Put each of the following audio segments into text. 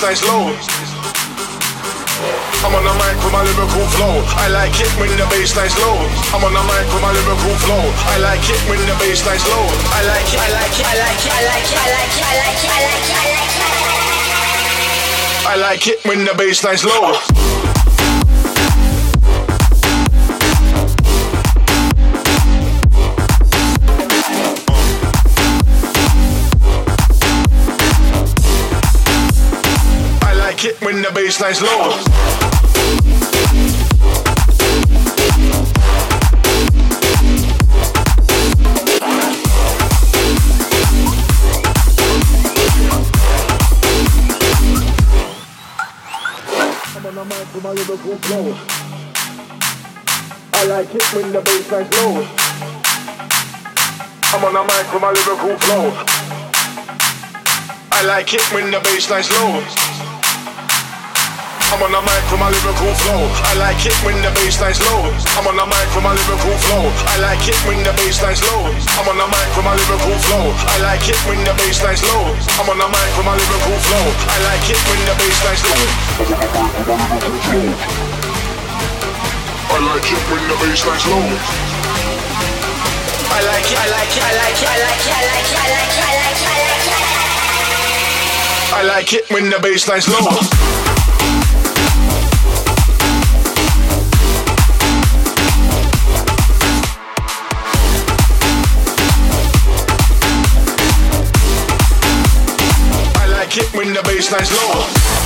this nice low. I'm on the mic with my lyrical flow. I like it when the bass line's low. I'm on the mic with my lyrical flow. I like it when the bass line's low. I like it, I like it, I like it, I like it, I like it, I like it, I like it, I like it. I like it when the bass line's low. When the bassline's low. I like it when the bassline's low. I'm on the mic with my Liverpool flow. I like it when the bassline's low. I'm on the mic with my lyrical flow. I like it when the bassline's low. I'm on the mic with my lyrical flow. I like it when the bassline's low. I'm on the mic with my lyrical flow. I like it when the bassline's low. I'm on the mic with my lyrical flow. I like it when the bassline's low. I like it when the bassline's low. I like it, I like it, I like it, I like it, I like it, I like it, I like it, I like it. I like it when the bassline's low. Kick when the bass bassline's low.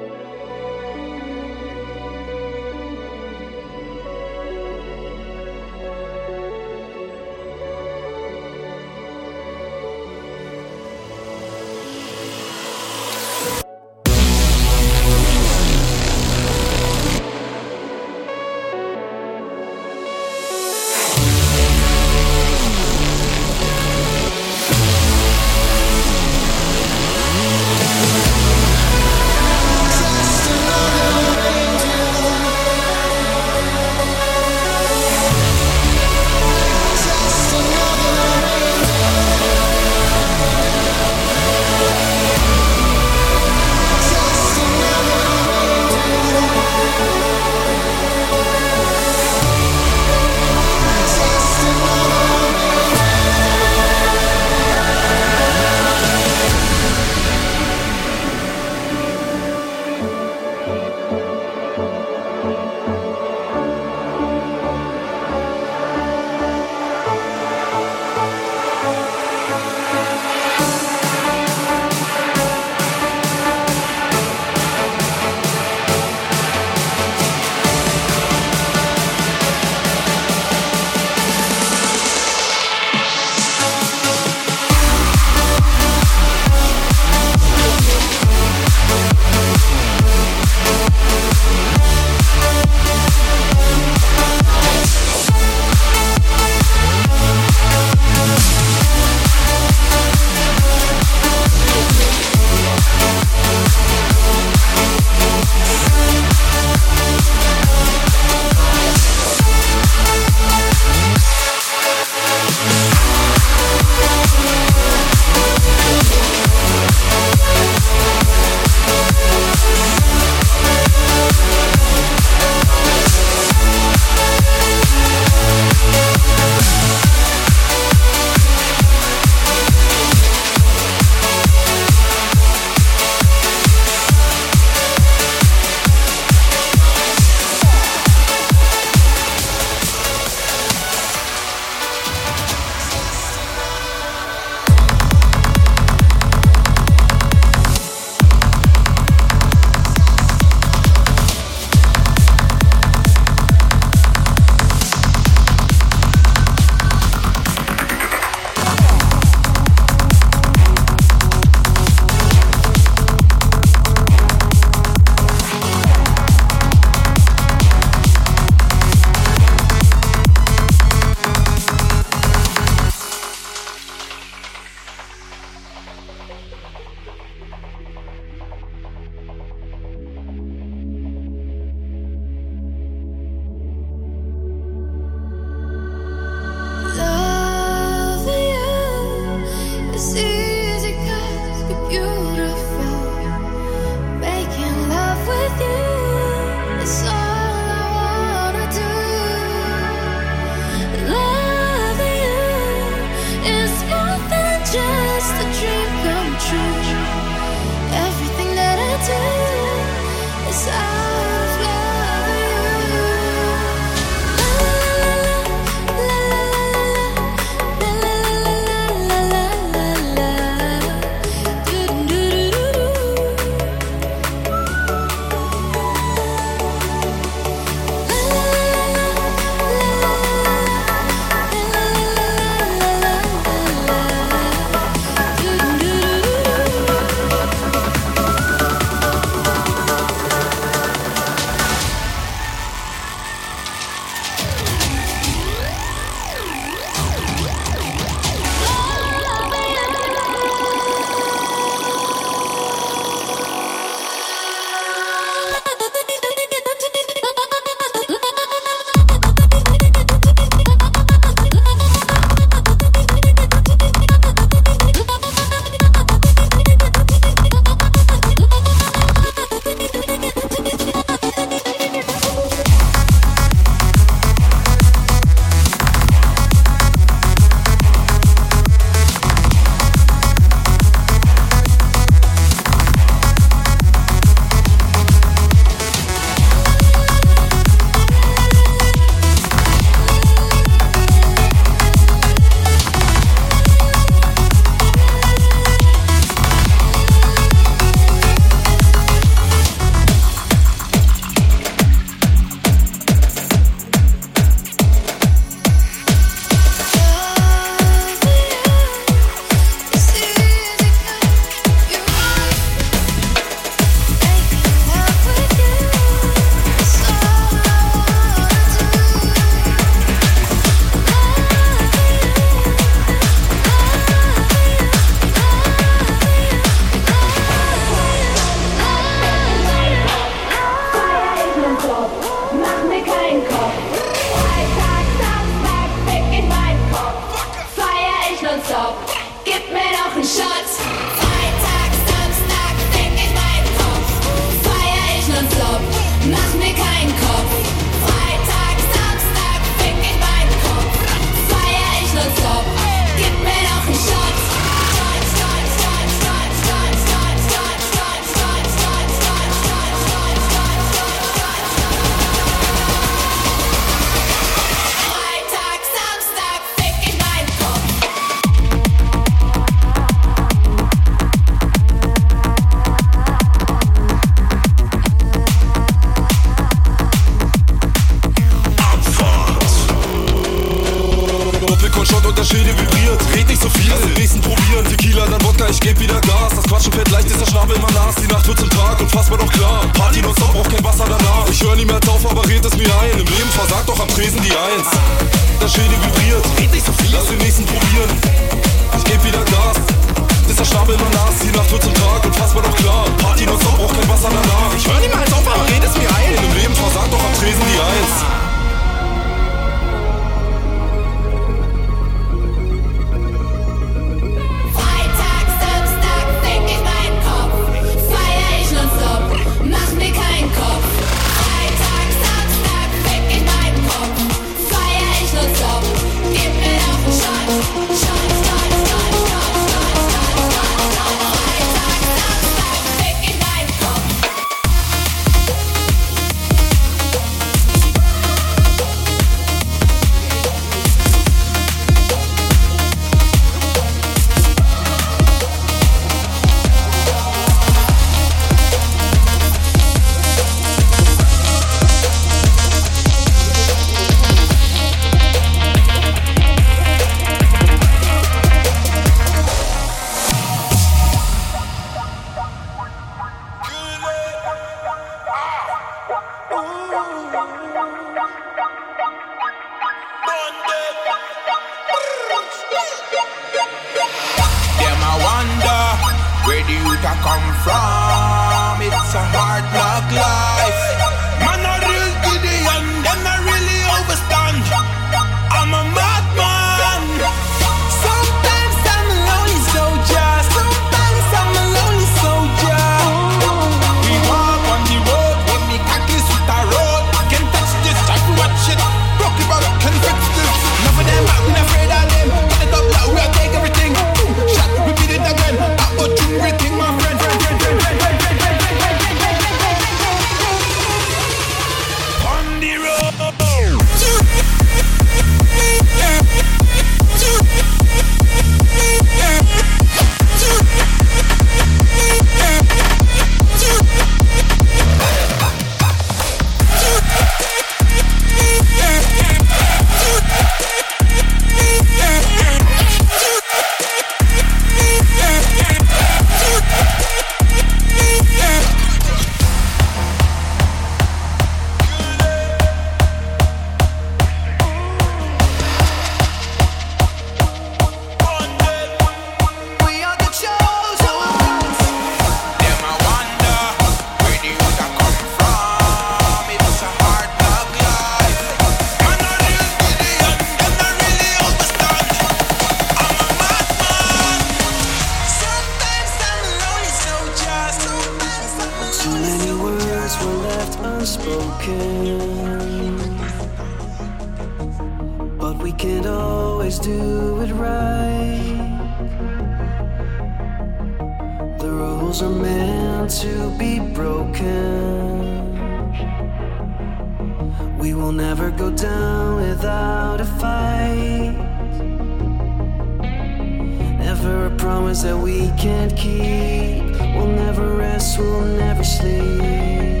promise that we can't keep. We'll never rest, we'll never sleep.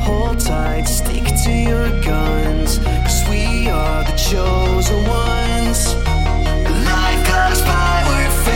Hold tight, stick to your guns, cause we are the chosen ones. Life goes by, we're